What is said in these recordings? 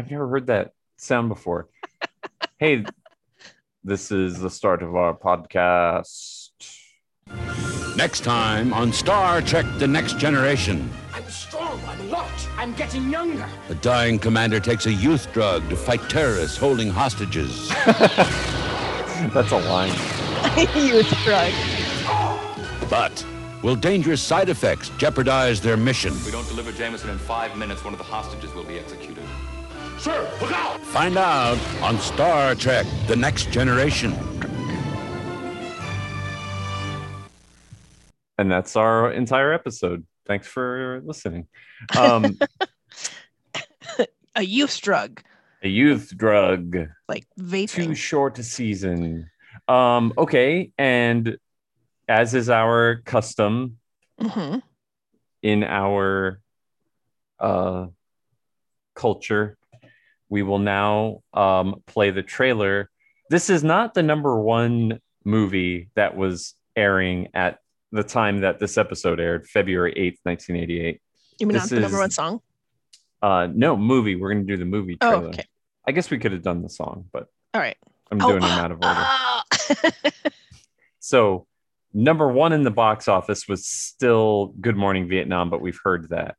I've never heard that sound before. hey, this is the start of our podcast. Next time on Star Trek The Next Generation. I'm strong. I'm alert. I'm getting younger. A dying commander takes a youth drug to fight terrorists holding hostages. That's a line. Youth drug. but will dangerous side effects jeopardize their mission? If we don't deliver Jameson in five minutes, one of the hostages will be executed. Sir, look out! Find out on Star Trek The Next Generation. And that's our entire episode. Thanks for listening. Um, A youth drug, a youth drug. like vaping. too short a season. Um, okay, and as is our custom hmm in our uh culture, we will now um play the trailer. This is not the number one movie that was airing at the time that this episode aired, February 8th, 1988. You mean This not the number one song? Uh no, movie. We're gonna do the movie Oh, okay. I guess we could have done the song, but All right. I'm Oh, doing them out of order. ah. So number one in the box office was still Good Morning Vietnam, but we've heard that.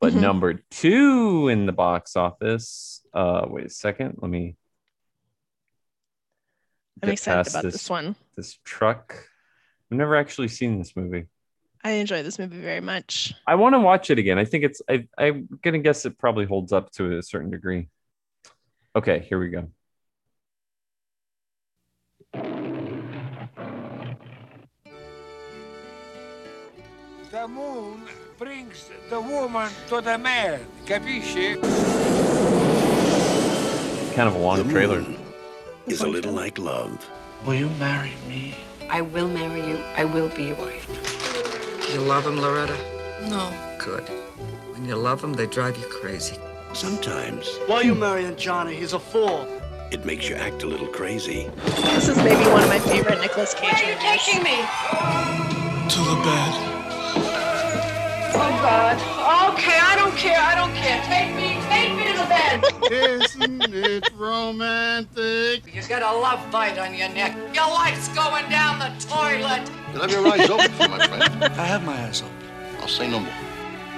But Mhm. number two in the box office, uh, wait a second, let me I'm get excited past about this, one. This truck. I've never actually seen this movie. I enjoy this movie very much. I want to watch it again. I think it's. I, I'm gonna guess it probably holds up to a certain degree. Okay, here we go. The moon brings the woman to the man. Capisci? Kind of a long The trailer. moon is a little like love. Will you marry me? I will marry you. I will be your wife. You love him, Loretta? No. Good. When you love him, they drive you crazy. Sometimes Why are you marrying Johnny? He's a fool. it makes you act a little crazy. This is maybe one of my favorite Nicolas Cage Where are you movies. taking me? To the bed. Oh, God. Okay, I don't care. I don't care. Take me. Take me to the bed. Isn't it romantic? you got a love bite on your neck. Your life's going down the toilet. You'll have your eyes open for my friend. I have my eyes open. I'll say no more.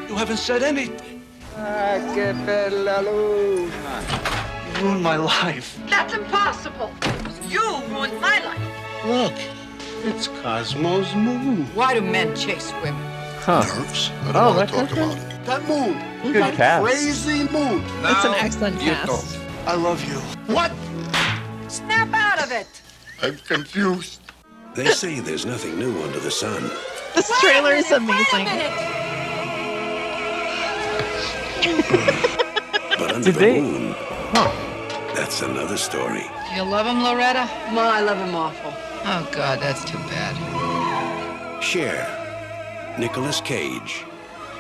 You haven't said anything. You ruined my life. That's impossible. You ruined my life. Look, it's Cosmo's moon. Why do men chase women? Huh. Nerves? I don't Oh, want to talk kind about it. That moon. Good that cast. crazy moon. It's an excellent you cast. don't. I love you. What? Snap out of it. I'm confused. They say there's nothing new under the sun. This Wait trailer is minute, wait a amazing. minute. But under Did the they- moon, that's another story. You love him, Loretta? Ma, I love him awful. Oh, God, that's too bad. Cher. Nicolas Cage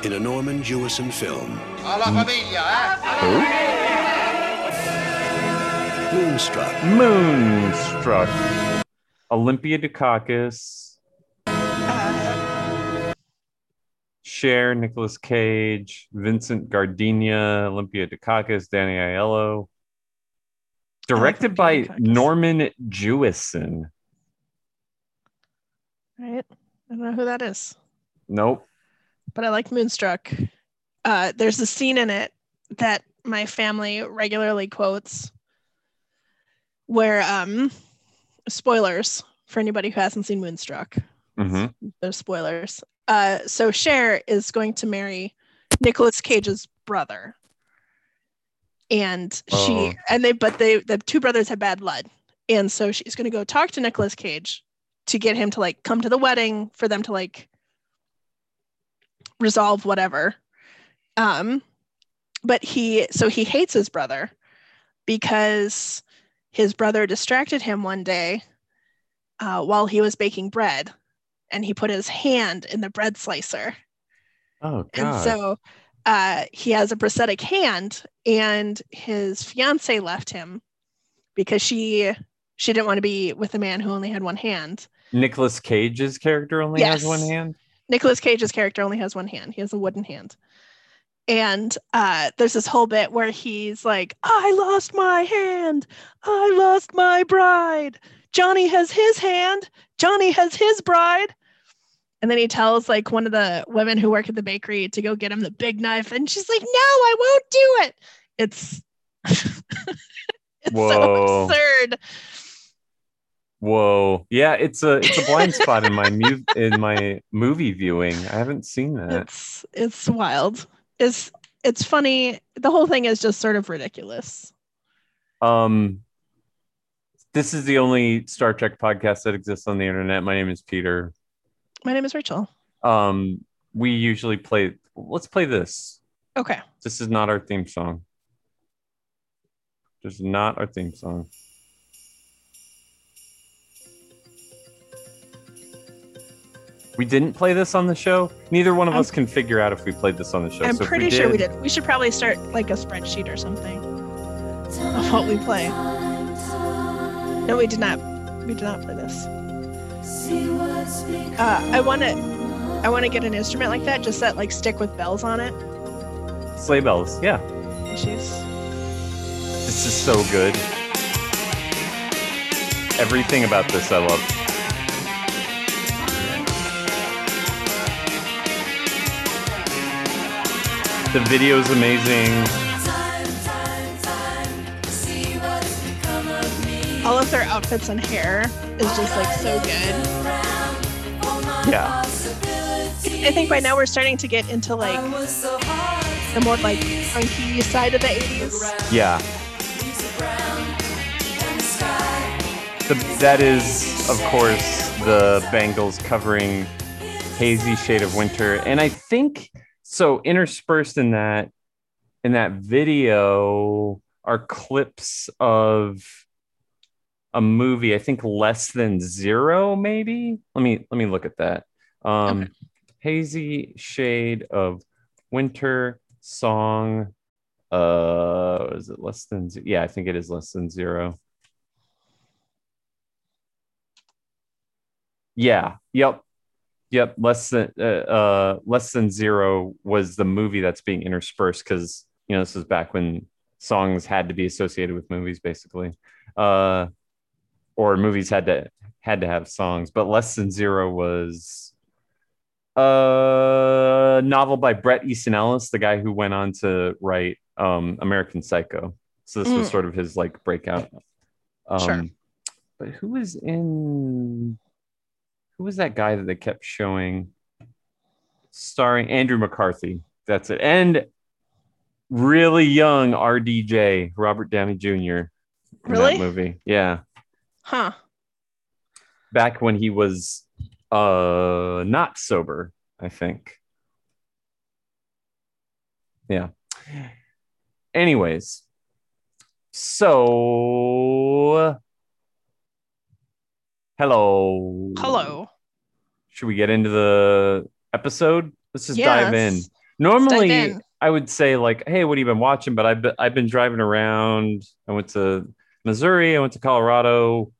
in a Norman Jewison film, A la familia, eh? Moonstruck. Moonstruck. Olympia Dukakis. Cher, Nicolas Cage, Vincent Gardenia, Olympia Dukakis, Danny Aiello. Directed by Dukakis. Norman Jewison. Right? I don't know who that is, Nope. but I like Moonstruck. Uh, there's a scene in it that my family regularly quotes where um spoilers for anybody who hasn't seen Moonstruck. hmm There's spoilers. Uh, so Cher is going to marry Nicolas Cage's brother. And she Oh. and they but they the two brothers had bad blood. And so she's gonna go talk to Nicolas Cage to get him to like come to the wedding for them to like resolve whatever. Um but he so he hates his brother because his brother distracted him one day uh, while he was baking bread and he put his hand in the bread slicer Oh, God. and so uh, he has a prosthetic hand and his fiance left him because she she didn't want to be with a man who only had one hand Nicolas Cage's character only has one hand. Nicolas Cage's character only has one hand. He has a wooden hand. and uh, there's this whole bit where he's like, "I lost my hand. I lost my bride. Johnny has his hand. Johnny has his bride." And then he tells like one of the women who work at the bakery to go get him the big knife, and she's like, "No, I won't do it." It's it's Whoa. so absurd. Whoa. Yeah, it's a it's a blind spot in my mu- in my movie viewing. I haven't seen that. It's it's wild. It's it's funny. The whole thing is just sort of ridiculous. Um this is the only Star Trek podcast that exists on the internet. My name is Peter. My name is Rachel. Um we usually play let's play this. Okay. This is not our theme song. This is not our theme song. We didn't play this on the show. Neither one of I'm- us can figure out if we played this on the show. I'm So pretty sure we did. We should probably start like a spreadsheet or something of what we play. No, we did not. We did not play this. Uh, I want to. I want to get an instrument like that, just that like stick with bells on it. Sleigh bells. Yeah. Issues. This is so good. Everything about this I love. The video's amazing. all of their outfits and hair is just like so good. Yeah. I think by now we're starting to get into like the more like funky side of the 80s. Yeah. The, that is, of course, the Bangles covering Hazy Shade of Winter. And I think so interspersed in that in that video are clips of a movie, I think less than zero, maybe. Let me let me look at that. Um Okay. Hazy Shade of Winter song. Uh is it less than yeah, I think it is less than zero. Yeah, yep. Yep, less than uh, uh less than zero was the movie that's being interspersed because you know this is back when songs had to be associated with movies basically. Uh or movies had to had to have songs, but less than zero was a novel by Bret Easton Ellis, the guy who went on to write um, American Psycho. So this was Mm. sort of his like breakout. Um, Sure. But who was in? Who was that guy that they kept showing? Starring Andrew McCarthy. That's it, and really young RDJ Robert Downey Jr. in Really? that movie. Yeah Huh. back when he was uh not sober i think yeah anyways so hello Hello. Should we get into the episode? Let's just dive in. Normally in. i would say like hey what have you been watching? But i've been, I've been driving around. I went to missouri. I went to colorado.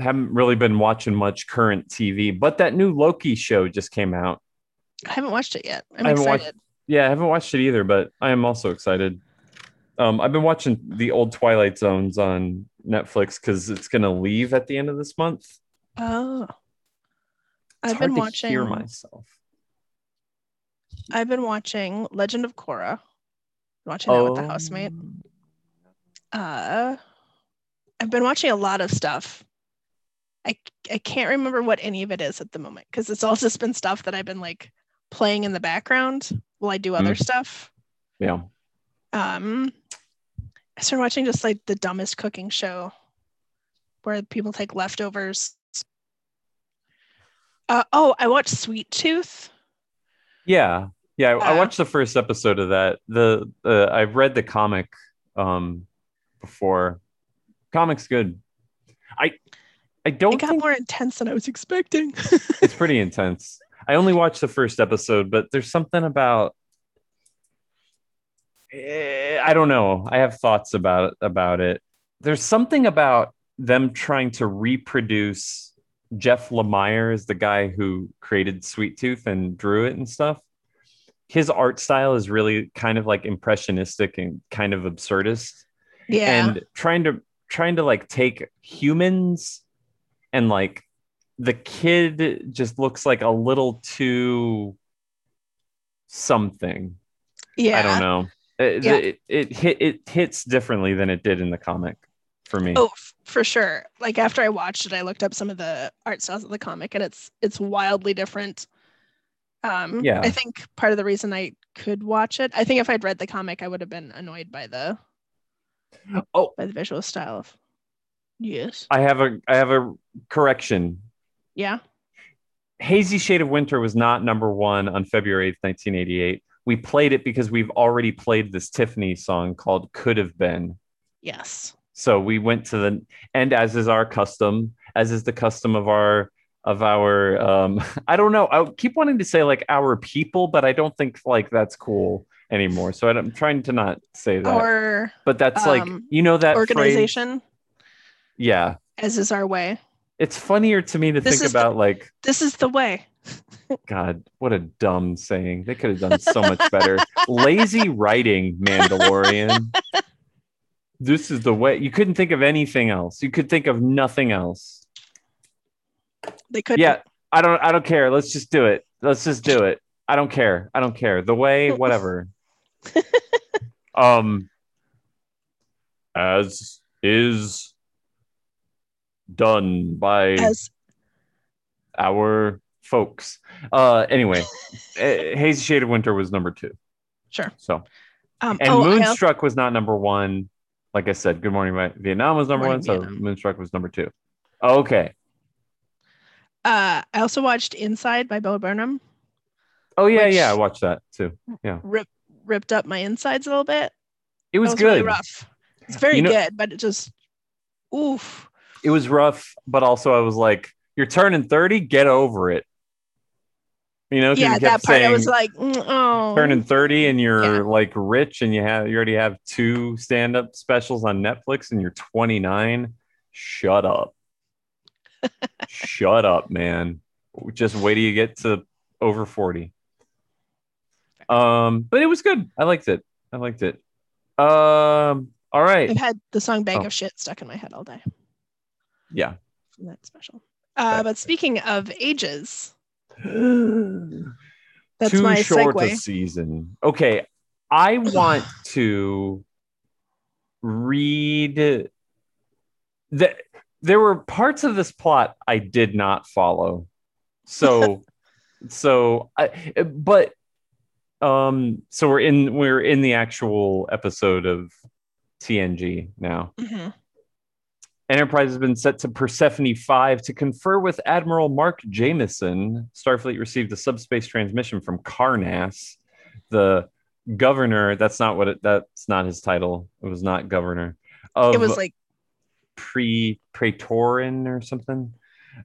Haven't really been watching much current tv but that new loki show just came out. I haven't watched it yet. I'm I haven't watched- excited. yeah i haven't watched it either but i am also excited. Um i've been watching the old twilight zones on netflix because it's gonna leave at the end of this month. Oh. I've been watching hear myself I've been watching Legend of Korra. Watching that with the Oh. housemate. Uh I've been watching a lot of stuff. I I can't remember what any of it is at the moment because it's all just been stuff that I've been like playing in the background while I do other Mm. stuff. yeah Um I started watching just like the dumbest cooking show where people take leftovers. Uh, oh, I watched Sweet Tooth. Yeah, yeah. I- I watched the first episode of that. The uh, I've read the comic um before. Comic's good. I I don't It got think more intense than I was expecting. it's pretty intense. I only watched the first episode, but there's something about Eh, I don't know. I have thoughts about about it. There's something about them trying to reproduce Jeff Lemire is the guy who created Sweet Tooth and drew it and stuff. his art style is really kind of like impressionistic and kind of absurdist Yeah. and trying to trying to like take humans and like the kid just looks like a little too something yeah. i don't know it, Yeah. it, it hit it hits differently than it did in the comic for me Oh, f- for sure. Like after I watched it, I looked up some of the art styles of the comic, and it's it's wildly different. Um, Yeah. I think part of the reason I could watch it, I think if I'd read the comic, I would have been annoyed by the oh by the visual style of. Yes. i have a i have a correction Yeah. Hazy Shade of Winter was not number one on February 8th, 1988. We played it because we've already played this Tiffany song called Could Have Been. Yes. So we went to the and as is our custom, as is the custom of our of our um I don't know. I keep wanting to say like our people, but I don't think like that's cool anymore. So I'm trying to not say that. Our but that's like um, you know that phrase- organization, yeah. as is our way. It's funnier to me to This think is the- about like This is the way. God, what a dumb saying. They could have done so much better. Lazy writing, Mandalorian. This is the way. You couldn't think of anything else. You could think of nothing else. They could. Yeah, I don't I don't care. Let's just do it. Let's just do it. I don't care. I don't care. The way, whatever. um as is done by As our folks. Uh, anyway, eh, Hazy Shade of Winter was number two. Sure. So, um, and oh, Moonstruck was not number one. Like I said, Good Morning Vi- Vietnam was number Morning one, so Moonstruck was number two. Okay. uh, I also watched Inside by Bo Burnham. Oh yeah, yeah, I watched that too. Yeah, Rip, ripped up my insides a little bit. it was, was good. really rough. It's very You know- good, but it just oof. It was rough, but also I was like, "You're turning thirty, get over it." You know, Yeah, you that part I saying, was like, oh, turning 30 and you're Yeah. like rich and you have you already have two stand-up specials on Netflix and you're 29 shut up. Shut up man. Just wait till you get to over 40 um but it was good. I liked it. I liked it. Um all right. I've had the song "Bag Oh. of Shit" stuck in my head all day. Yeah. From that special. Uh, but speaking of ages, that's too my short segue. a season. Okay, I want to read that there were parts of this plot I did not follow. So so I but um so we're in we're in the actual episode of TNG now. Mhm. Enterprise has been set to Persephone 5 to confer with Admiral Mark Jameson. Starfleet received a subspace transmission from Karnas, the governor. That's not what it, that's not his title. It was not governor. Of It was like pre Praetorin or something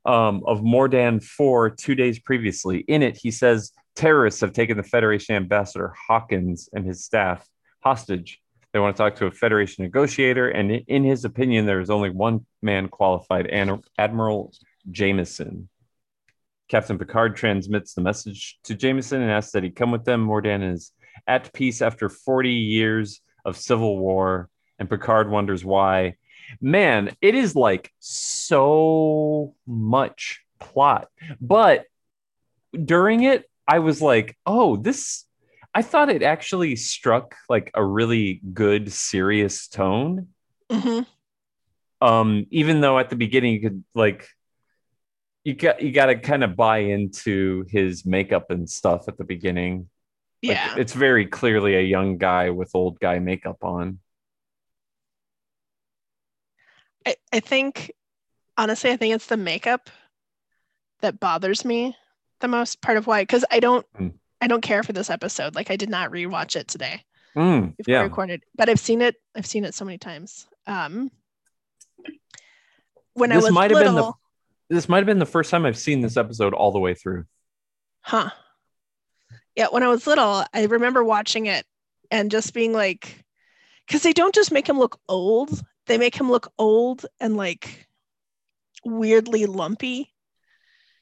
um, of Mordan 4 two days previously. In it, he says terrorists have taken the Federation ambassador Hawkins and his staff hostage. They want to talk to a Federation negotiator, and in his opinion, there is only one man qualified Admiral Jameson. Captain Picard transmits the message to Jameson and asks that he come with them. Mordan is at peace after 40 years of civil war, and Picard wonders why. Man, it is like so much plot. But during it, I was like, oh, this, I thought it actually struck like a really good, serious tone. mhm. Um, even though at the beginning you could like, you got you got to kind of buy into his makeup and stuff at the beginning. Like, yeah. it's very clearly a young guy with old guy makeup on. I, I think honestly, I think it's the makeup that bothers me the most. Part of why, because I don't, Mm. I don't care for this episode. Like I did not rewatch it today Mm, yeah. Recorded, but I've seen it. I've seen it so many times. Um, when I was might have little, been the this might have been the first time I've seen this episode all the way through. huh? Yeah, when I was little, I remember watching it and just being like, because they don't just make him look old; they make him look old and like weirdly lumpy.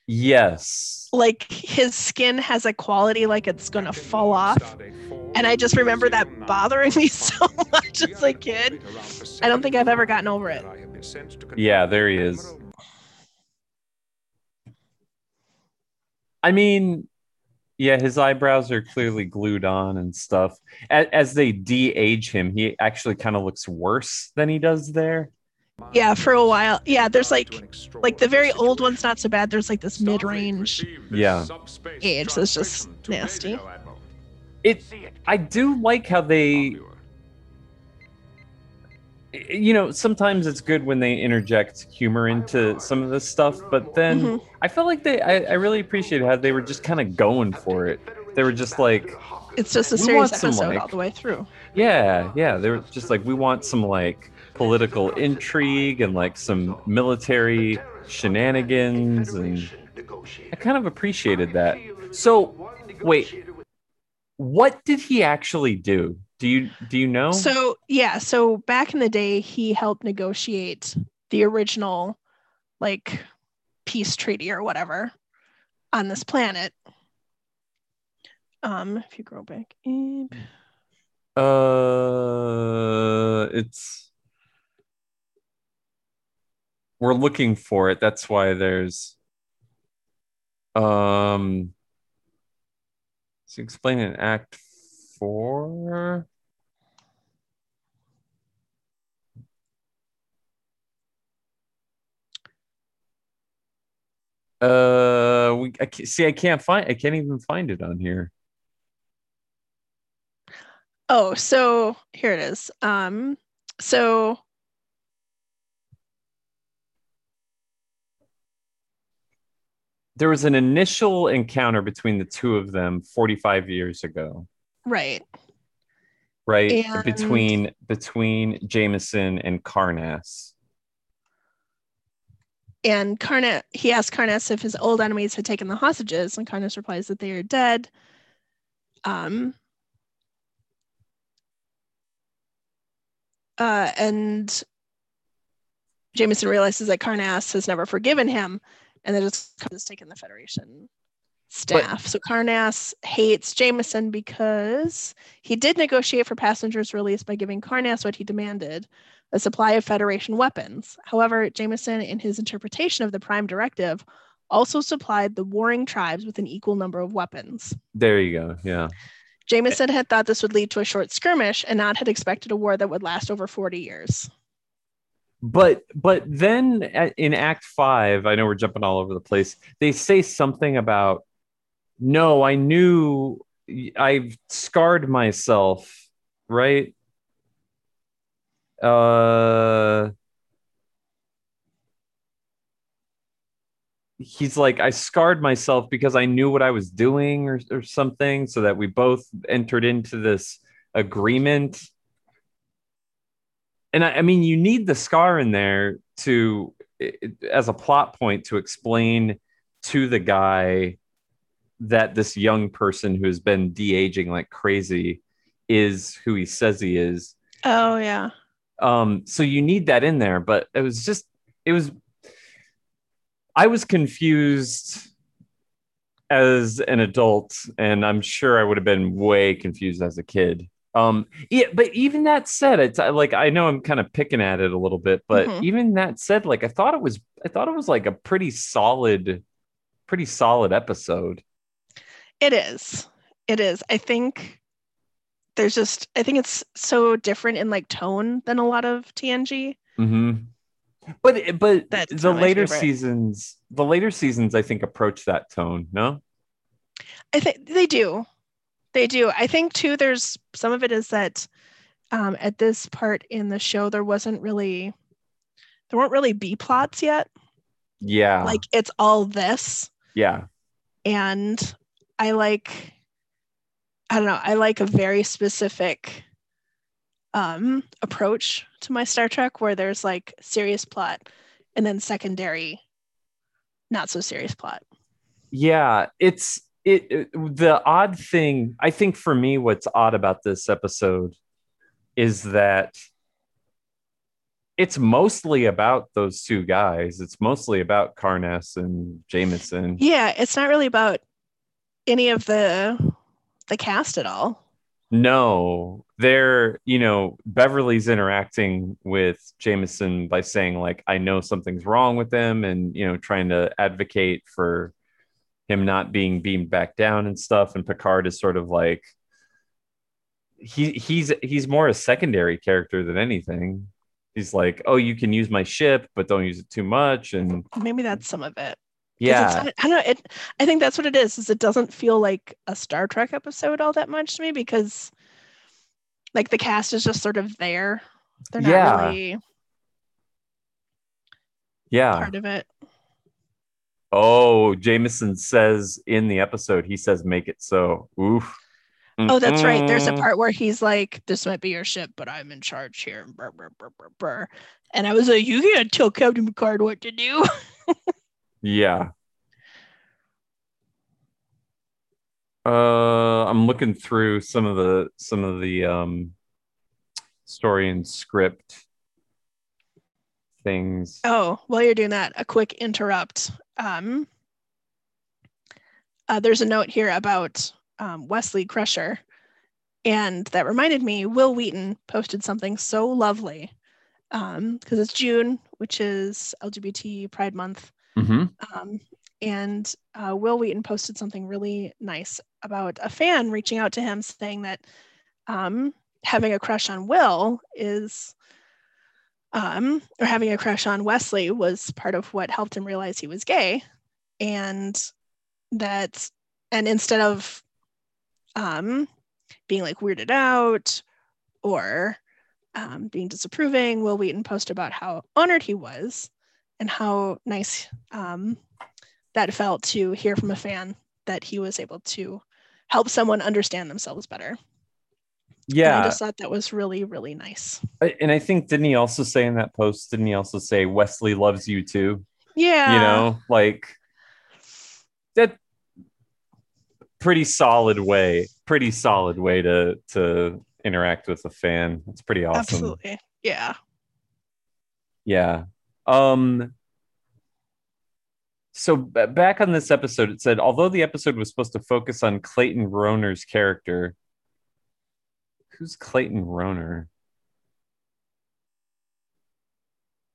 Yes. Like his skin has a quality like it's gonna fall off. And I just remember that bothering me so much as a kid. I don't think I've ever gotten over it. Yeah, there he is. I mean, yeah, his eyebrows are clearly glued on and stuff. As, as they de-age him, he actually kind of looks worse than he does there. Yeah, for a while. Yeah, there's like like the very old one's not so bad. There's like this mid-range Yeah. age that's just nasty. It I do like how they you know, sometimes it's good when they interject humor into some of this stuff, but then Mhm. I felt like they I, I really appreciated how they were just kind of going for it. They were just like It's just a We serious want some, episode like- all the way through. Yeah, yeah. They were just like, we want some like political intrigue and like some military shenanigans, and I kind of appreciated that. So, wait, what did he actually do? Do you do you know? So yeah, so back in the day, he helped negotiate the original like peace treaty or whatever on this planet. Um, if you go back in, uh, it's we're looking for it. That's why there's um. So explain in Act Four. Uh, we I, see. I can't find. I can't even find it on here. oh, so here it is. Um, so There was an initial encounter between the two of them 45 years ago, right, right? And- Between between Jameson and Karnas. and Karna he asked Karnas if his old enemies had taken the hostages, and Karnas replies that they are dead. Um, uh, and Jameson realizes that Karnas has never forgiven him, and that it's has taken the Federation staff. so Karnas hates Jameson because he did negotiate for passengers' release by giving Karnas what he demanded, a supply of Federation weapons. However, Jameson, in his interpretation of the Prime Directive, also supplied the warring tribes with an equal number of weapons. There you go. Yeah. Jameson had thought this would lead to a short skirmish and not had expected a war that would last over 40 years. But but then in Act Five, I know we're jumping all over the place. They say something about, no, I knew I've scarred myself, right? Uh, he's like, I scarred myself because I knew what I was doing, or or something, so that we both entered into this agreement and I, I mean you need the scar in there to it- as a plot point to explain to the guy that this young person who's been de-aging like crazy is who he says he is Oh, yeah. um so you need that in there but it was just it was i was confused as an adult and i'm sure i would have been way confused as a kid um yeah but even that said it's like i know i'm kind of picking at it a little bit but Mhm. even that said like i thought it was i thought it was like a pretty solid pretty solid episode It is. It is. I think there's just, I think it's so different in like tone than a lot of TNG. hmm but but That's the later seasons the later seasons i think approach that tone no I think they do. They do. I think too, there's some of it is that um, at this part in the show, there wasn't really, there weren't really B plots yet. yeah Like it's all this. yeah And I like, I don't know, I like a very specific um, approach to my Star Trek where there's like serious plot and then secondary, not so serious plot. yeah it's it, it the odd thing i think for me what's odd about this episode is that it's mostly about those two guys. It's mostly about Karnas and Jameson. Yeah, it's not really about any of the the cast at all. No, they're, you know, Beverly's interacting with Jameson by saying, like, I know something's wrong with them and, you know, trying to advocate for him not being beamed back down and stuff. And Picard is sort of like, he he's he's more a secondary character than anything. He's like, oh, you can use my ship, but don't use it too much. And Maybe that's some of it. yeah, I don't know. It. I think that's what it is. Is it doesn't feel like a Star Trek episode all that much to me because, like, the cast is just sort of there. They're not Yeah. really yeah. part of it. Oh, Jameson says in the episode, he says, make it so. Oof. Oh, that's right. There's a part where he's like, "This might be your ship, but I'm in charge here." Brr, brr, brr, brr, brr. And I was like, "You can't tell Captain Picard what to do." Yeah. Uh, I'm looking through some of the some of the um story and script things. Oh, while you're doing that, a quick interrupt. Um, uh, there's a note here about um, Wesley Crusher, and that reminded me. Wil Wheaton posted something so lovely because it's June, which is LGBT Pride Month, Mm-hmm. um, and uh, Wil Wheaton posted something really nice about a fan reaching out to him saying that um, having a crush on Will is, um, or having a crush on Wesley was part of what helped him realize he was gay, and that, and instead of um, being like weirded out or um, being disapproving, Wil Wheaton posted about how honored he was and how nice um, that felt to hear from a fan that he was able to help someone understand themselves better. And I just thought that was really, really nice. And I think didn't he also say in that post? Didn't he also say Wesley loves you too? Yeah. You know, like that. Pretty solid way. Pretty solid way to to interact with a fan. It's pretty awesome. Absolutely. Yeah. Yeah. Um so back on this episode it said although the episode was supposed to focus on Clayton Rohner's character Who's Clayton Rohner?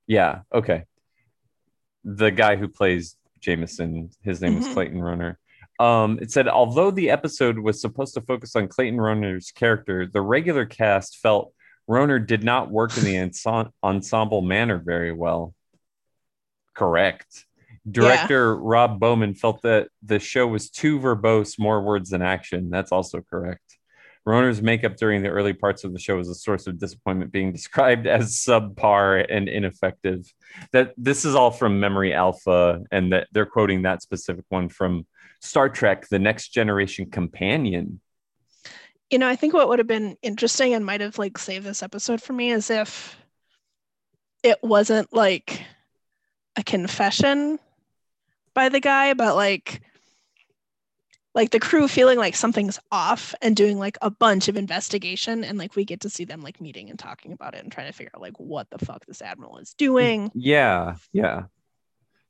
Yeah, okay. The guy who plays Jameson, his name was Mhm. Clayton Rohner. Um, it said although the episode was supposed to focus on Clayton Rohner's character, the regular cast felt Rohner did not work in the ense- ensemble manner very well. Correct. Director Rob Bowman felt that the show was too verbose, more words than action. That's also correct. Rohner's makeup during the early parts of the show was a source of disappointment, being described as subpar and ineffective. That this is all from Memory Alpha, and that they're quoting that specific one from Star Trek: The Next Generation Companion. You know, I think what would have been interesting and might have like saved this episode for me is if it wasn't like a confession by the guy, but like like the crew feeling like something's off and doing like a bunch of investigation and like we get to see them like meeting and talking about it and trying to figure out like what the fuck this admiral is doing. Yeah, yeah.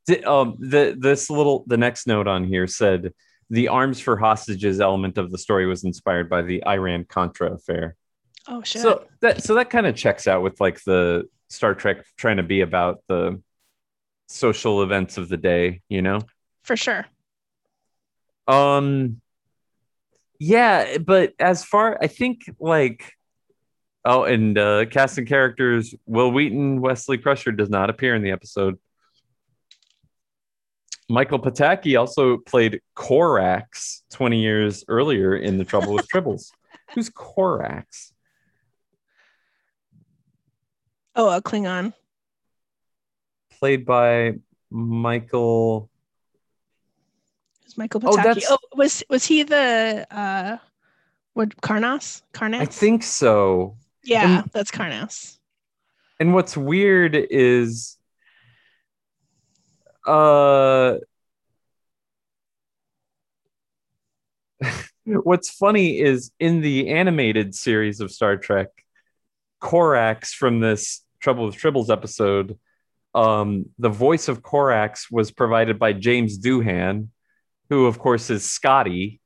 The, um, the this little the next note on here said the arms for hostages element of the story was inspired by the Iran Contra affair. Oh shit. So that so that kind of checks out with like the Star Trek trying to be about the social events of the day, you know? for sure. Um yeah, but as far I think like oh and uh cast and characters Wil Wheaton, Wesley Crusher does not appear in the episode. Michael Pataki also played Korax 20 years earlier in The Trouble with Tribbles. Who's Korax? Oh, a Klingon. Played by Michael It's Michael Oh, Pataki. that's- Oh, was was he the uh what Karnas? Karnas? I think so. Yeah, and- that's Karnas. And what's weird is uh what's funny is in the animated series of Star Trek, Korax from this Trouble with Tribbles episode, um, the voice of Korax was provided by James Doohan, who of course is Scotty.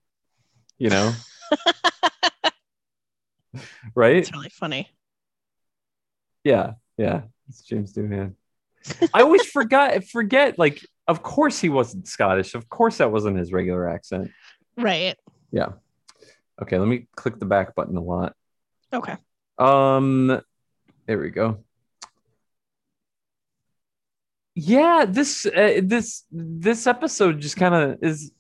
You know, right? It's really funny. Yeah, yeah, it's James Doohan. I always forgot forget like of course he wasn't Scottish. Of course that wasn't his regular accent. Right. Yeah. Okay, let me click the back button a lot. Okay. Um there we go. Yeah, this uh, this this episode just kind of is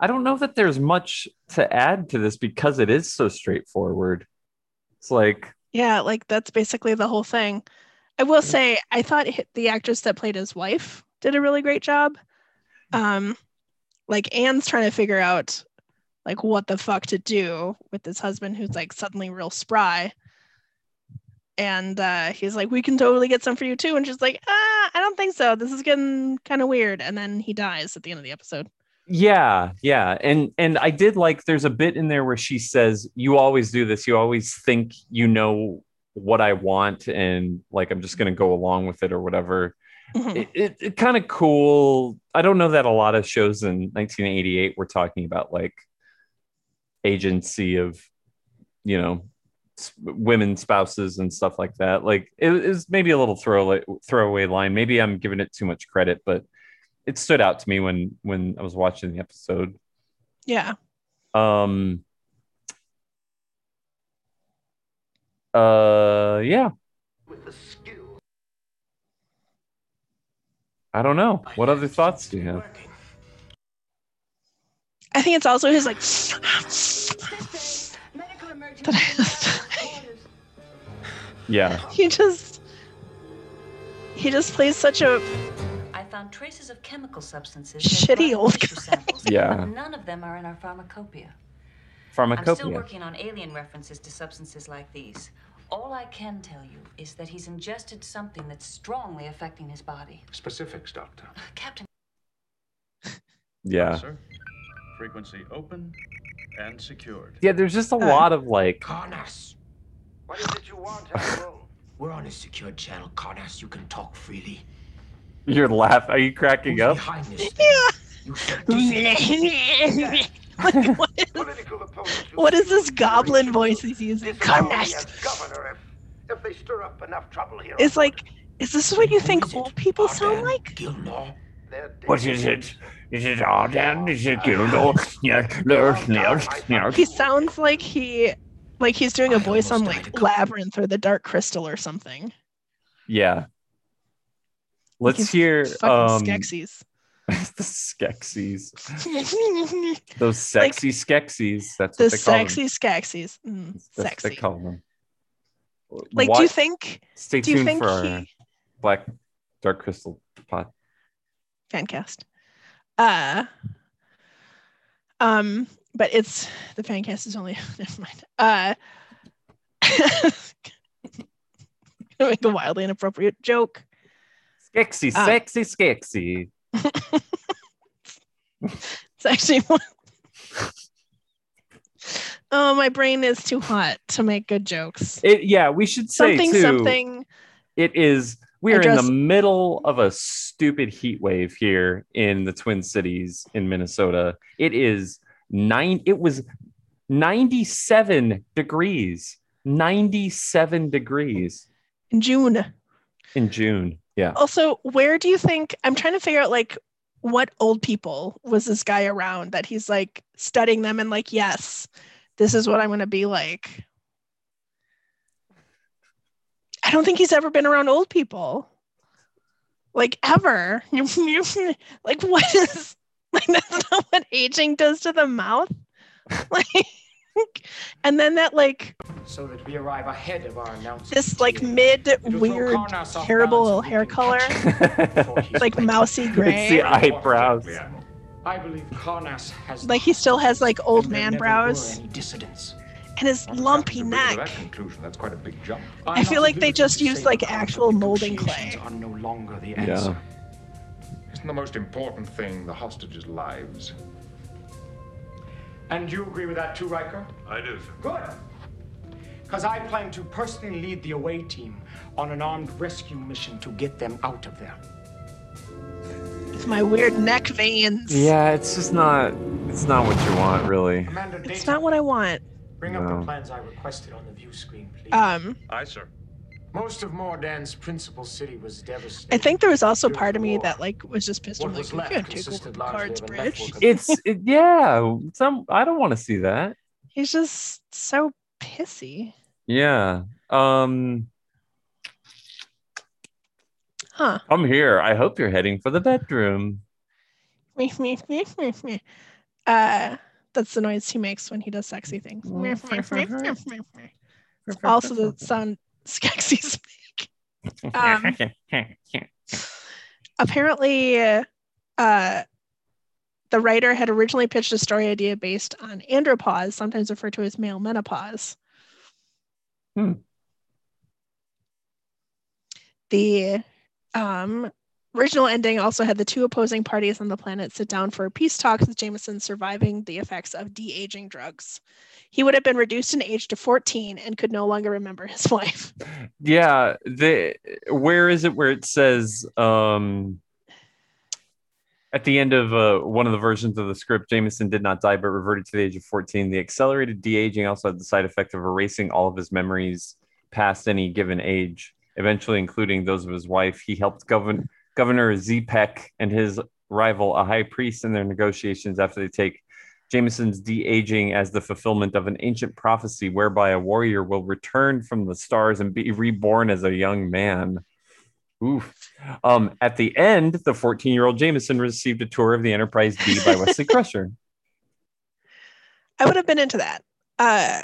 I don't know that there's much to add to this because it is so straightforward. It's like Yeah, like that's basically the whole thing. I will say, I thought the actress that played his wife did a really great job. Um, like Anne's trying to figure out like what the fuck to do with this husband who's like suddenly real spry. And uh, he's like, "We can totally get some for you too." And she's like, "Ah, I don't think so. This is getting kind of weird." And then he dies at the end of the episode. Yeah, yeah. And and I did like there's a bit in there where she says, "You always do this. You always think you know what I want and like I'm just going to go along with it or whatever." Mhm. It, it, it kind of cool. I don't know that a lot of shows in 1988 were talking about like agency of you know women spouses and stuff like that. Like it is maybe a little throwaway throwaway line. Maybe I'm giving it too much credit, but it stood out to me when when I was watching the episode. Yeah. Um. Uh. Yeah. I don't know. What other thoughts do you have? I think it's also his like. that I just, Yeah. he just he just plays such a I found traces of chemical substances. Shitty old tissue samples, Yeah. but None of them are in our pharmacopoeia. Pharmacopoeia. I'm still working on alien references to substances like these. All I can tell you is that he's ingested something that's strongly affecting his body. Specifics, Doctor. Uh, Captain. Yeah. Sir, frequency open and secured. Yeah. There's just a lot of like. Karnas. What is it you want, Admiral? We're on a secure channel, Karnas. You can talk freely. You're laughing. Are you cracking up? Behind this what, is, what is this goblin voice he's using? Carnage. Governor, if, if they stir up enough trouble here. It's like, is this what you think old people sound like? What is it? Is it Arden? Is it yes. He sounds like he, like he's doing a voice on like Labyrinth or the Dark Crystal or something. Yeah. Let's He's hear um Skeksis. the Skeksis. Those sexy Skeksis. That's the what they call them. sexy Skeksis. Mm, That's what sexy. they call them. Like, do you think? Stay do you tuned think for our he- Black Dark Crystal pod. fancast. Uh um but it's the fan cast is only never mind. Uh gonna make a wildly inappropriate joke. Skexy, Uh, sexy, skexy. It's actually one Oh, my brain is too hot to make good jokes. It, yeah, we should say Something too. something It is. We are in the middle of a stupid heat wave here in the Twin Cities in Minnesota. It is nine. It was ninety-seven degrees. Ninety-seven degrees in June. in June. Yeah. Also, where do you think I'm trying to figure out like what old people was this guy around that he's like studying them and like, yes, this is what I'm gonna be like. I don't think he's ever been around old people. Like ever. like what is like that's not what aging does to the mouth. Like and then that like So that we arrive ahead of our announcement. this like mid weird terrible hair color. like mousy gray. It's the eyebrows. I believe Karnas has Like he still has like old man brows any dissidents. and his lumpy neck. that conclusion, that's quite a big jump. I feel like they just used like actual molding clay. Are no longer the Yeah. Answer. Isn't the most important thing the hostages' lives? And you agree with that too, Riker? I do, sir. Good. Because I plan to personally lead the away team on an armed rescue mission to get them out of there. It's my weird neck veins. Yeah, it's just not. It's not what you want, really. Commander It's not what I want. bring up the plans I requested on the view screen, please. Um, Aye, sir. Most of Mordan's principal city was devastated. I think there was also part of me that like was just pissed. I'm What like, was you left can't take over consisted the cards bridge. It's it, yeah. Some I don't want to see that. He's just so pissy. Yeah. Um. Huh. I'm here. I hope you're heading for the bedroom. uh, that's the noise he makes when he does sexy things. also the sound Skeksis make. Um, apparently, uh, uh, the writer had originally pitched a story idea based on andropause, sometimes referred to as male menopause. Hmm. The um, original ending also had the two opposing parties on the planet sit down for peace talks with Jameson surviving the effects of de aging drugs. He would have been reduced in age to 14 and could no longer remember his wife. yeah. The where is it where it says um at the end of uh, one of the versions of the script, Jameson did not die but reverted to the age of 14. The accelerated de aging also had the side effect of erasing all of his memories past any given age, eventually including those of his wife. He helped govern Governor Zepek and his rival, a high priest, in their negotiations after they take Jameson's de aging as the fulfillment of an ancient prophecy whereby a warrior will return from the stars and be reborn as a young man. Oof. Um, at the end, the 14 year old Jameson received a tour of the Enterprise D by Wesley Crusher. I would have been into that. Uh,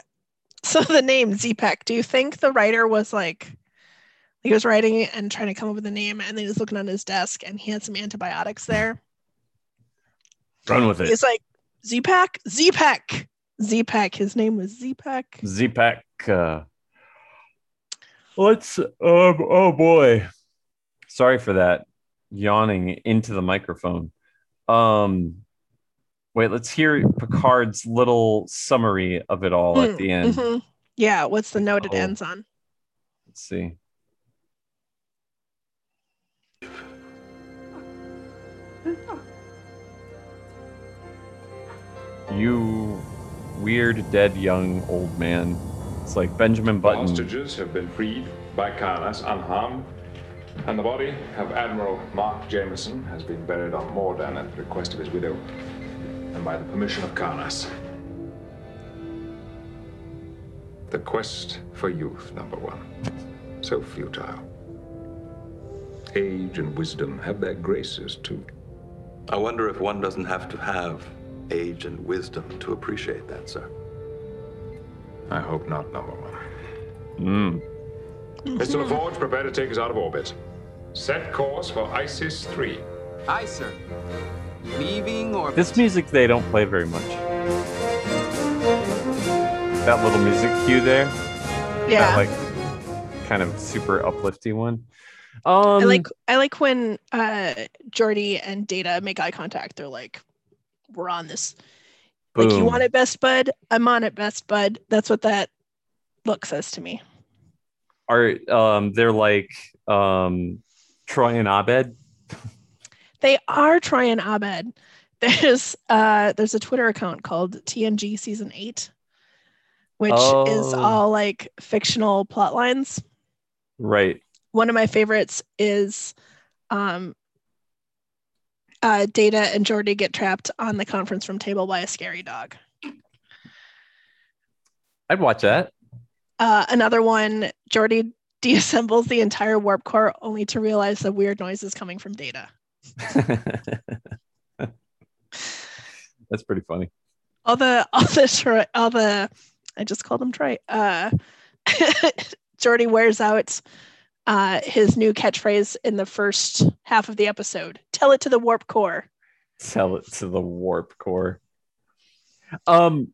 so the name Zepek, do you think the writer was like, he was writing and trying to come up with a name, and then he was looking on his desk and he had some antibiotics there? Run with it. He's like, Zepek, Zepek, Zepek. His name was Zepek. Zepek. Uh, let's. Um, oh boy. Sorry for that. Yawning into the microphone. Um, wait. Let's hear Picard's little summary of it all at the end. Mhm. Yeah, what's the note it Oh. ends on? Let's see. You weird dead young old man. It's like Benjamin The Button. hostages have been freed by Karnas unharmed, and the body of Admiral Mark Jameson has been buried on Mordan at the request of his widow and by the permission of Karnas. The quest for youth, number one. So futile. Age and wisdom have their graces, too. I wonder if one doesn't have to have age and wisdom to appreciate that, sir. I hope not, number one. Mm. Mr. LaForge, prepare to take us out of orbit. Set course for ISIS 3. Aye, sir. Leaving or This music they don't play very much. That little music cue there. Yeah. That like kind of super uplifting one. Um I like I like when uh Geordi and Data make eye contact. They're like, "We're on this. Like you want it, best bud. I'm on it, best bud." That's what that look says to me. are um they're like um Troy and Abed. They are Troy and Abed. There's uh there's a Twitter account called TNG Season Eight, which is Oh. all like fictional plot lines. Right. One of my favorites is um uh Data and Geordi get trapped on the conference room table by a scary dog. I'd watch that. Uh, another one, Geordi deassembles the entire warp core only to realize the weird noise is coming from Data. That's pretty funny. All the all the Troy, all the I just called him Troy. Uh, Geordi wears out uh, his new catchphrase in the first half of the episode. Tell it to the warp core. Tell it to the warp core. Um,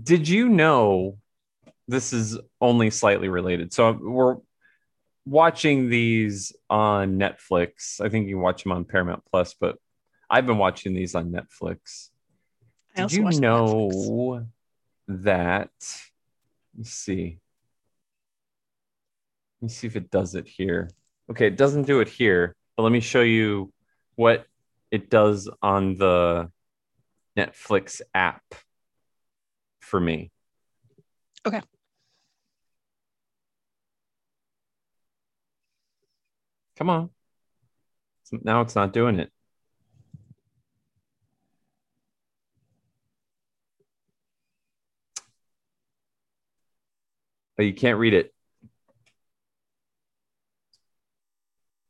did you know this is only slightly related? So we're watching these on Netflix. I think you watch them on Paramount Plus, but I've been watching these on Netflix. Did you know that? Let's see. Let me see if it does it here. Okay, it doesn't do it here, but let me show you what it does on the Netflix app for me. Okay. Come on. Now it's not doing it. But you can't read it.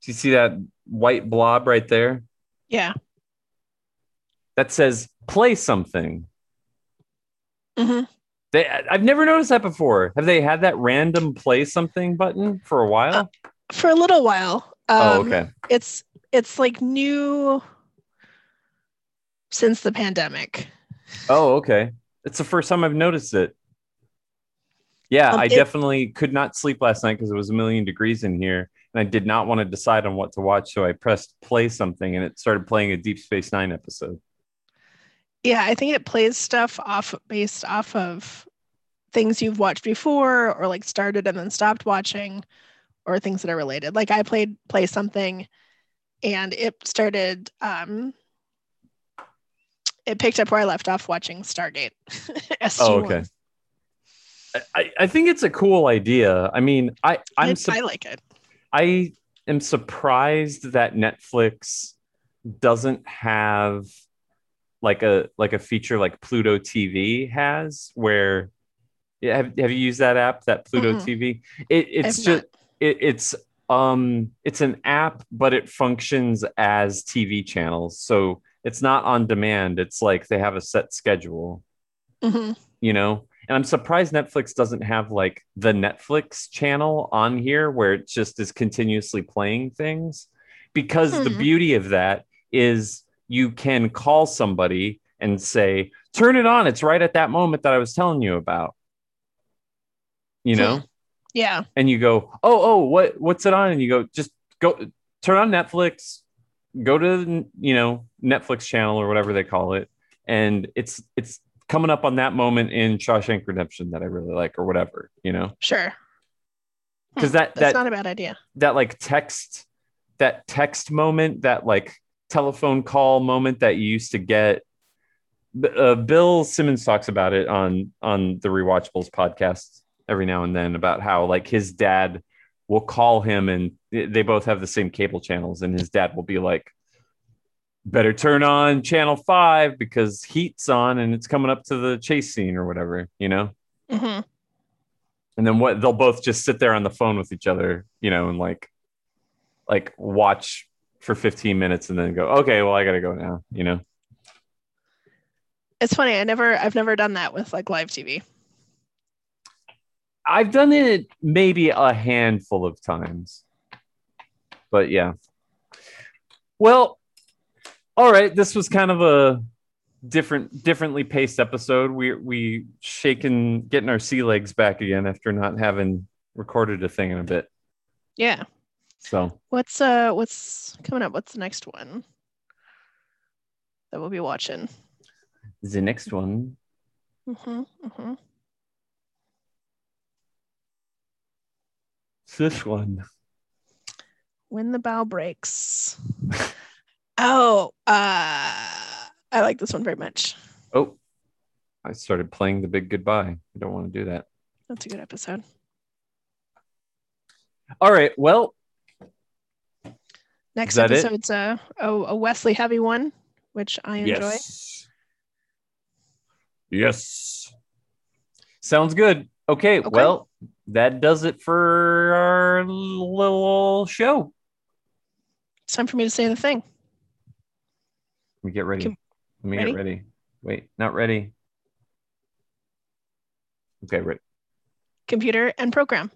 You see that white blob right there? Yeah. That says play something. hmm They, I've never noticed that before. Have they had that random play something button for a while? For a little while. Um, Oh, okay. It's it's like new since the pandemic. Oh, okay. It's the first time I've noticed it. Yeah, Um, I it- definitely could not sleep last night because it was a million degrees in here, and I did not want to decide on what to watch. So I pressed play something, and it started playing a Deep Space Nine episode. Yeah, I think it plays stuff off based off of things you've watched before or like started and then stopped watching or things that are related. Like I played play something and it started um it picked up where I left off watching Stargate. SG-1. Oh, okay. I, I think it's a cool idea. I mean, I I'm I like it. I am surprised that Netflix doesn't have like a like a feature like Pluto TV has where have, have you used that app that Pluto Mm-mm. TV? It, it's have just it, it's um it's an app but it functions as TV channels. So it's not on demand. It's like they have a set schedule hmm you know and i'm surprised netflix doesn't have like the netflix channel on here where it just is continuously playing things. Because the Hmm. beauty of that is you can call somebody and say turn it on. It's right at that moment that i was telling you about. You know? Yeah. and you go oh oh what what's it on? And you go just go turn on netflix go to you know netflix channel or whatever they call it. And it's it's coming up on that moment in shawshank redemption that i really like or whatever you know Sure. because that That's that not a bad idea. that like text that text moment that like telephone call moment that you used to get uh, bill simmons talks about it on on the rewatchables podcast every now and then about how like his dad will call him and they both have the same cable channels and his dad will be like better turn on channel 5 because heat's on and it's coming up to the chase scene or whatever you know hmm and then what they'll both just sit there on the phone with each other you know and like like watch for 15 minutes and then go okay well i gotta go now you know It's funny. I never I've never done that with like live TV. i've done it maybe a handful of times but yeah well all right this was kind of a different differently paced episode we we shaking getting our sea legs back again after not having recorded a thing in a bit Yeah. so What's uh what's coming up? What's the next one that we'll be watching? the next one Mm-hmm. Mm-hmm. this one When the bough breaks. oh, uh I like this one very much. Oh, I started playing the big goodbye. I don't want to do that. That's a good episode. All right. Well, Next Is that it? episode's a, a a Wesley heavy one, which I enjoy. yes. Yes. Sounds good. Okay, Well, that does it for our little show. It's time for me to say the thing. Let me get ready. Can- Let me ready? get ready. Wait, not ready. Okay, ready. Computer and program.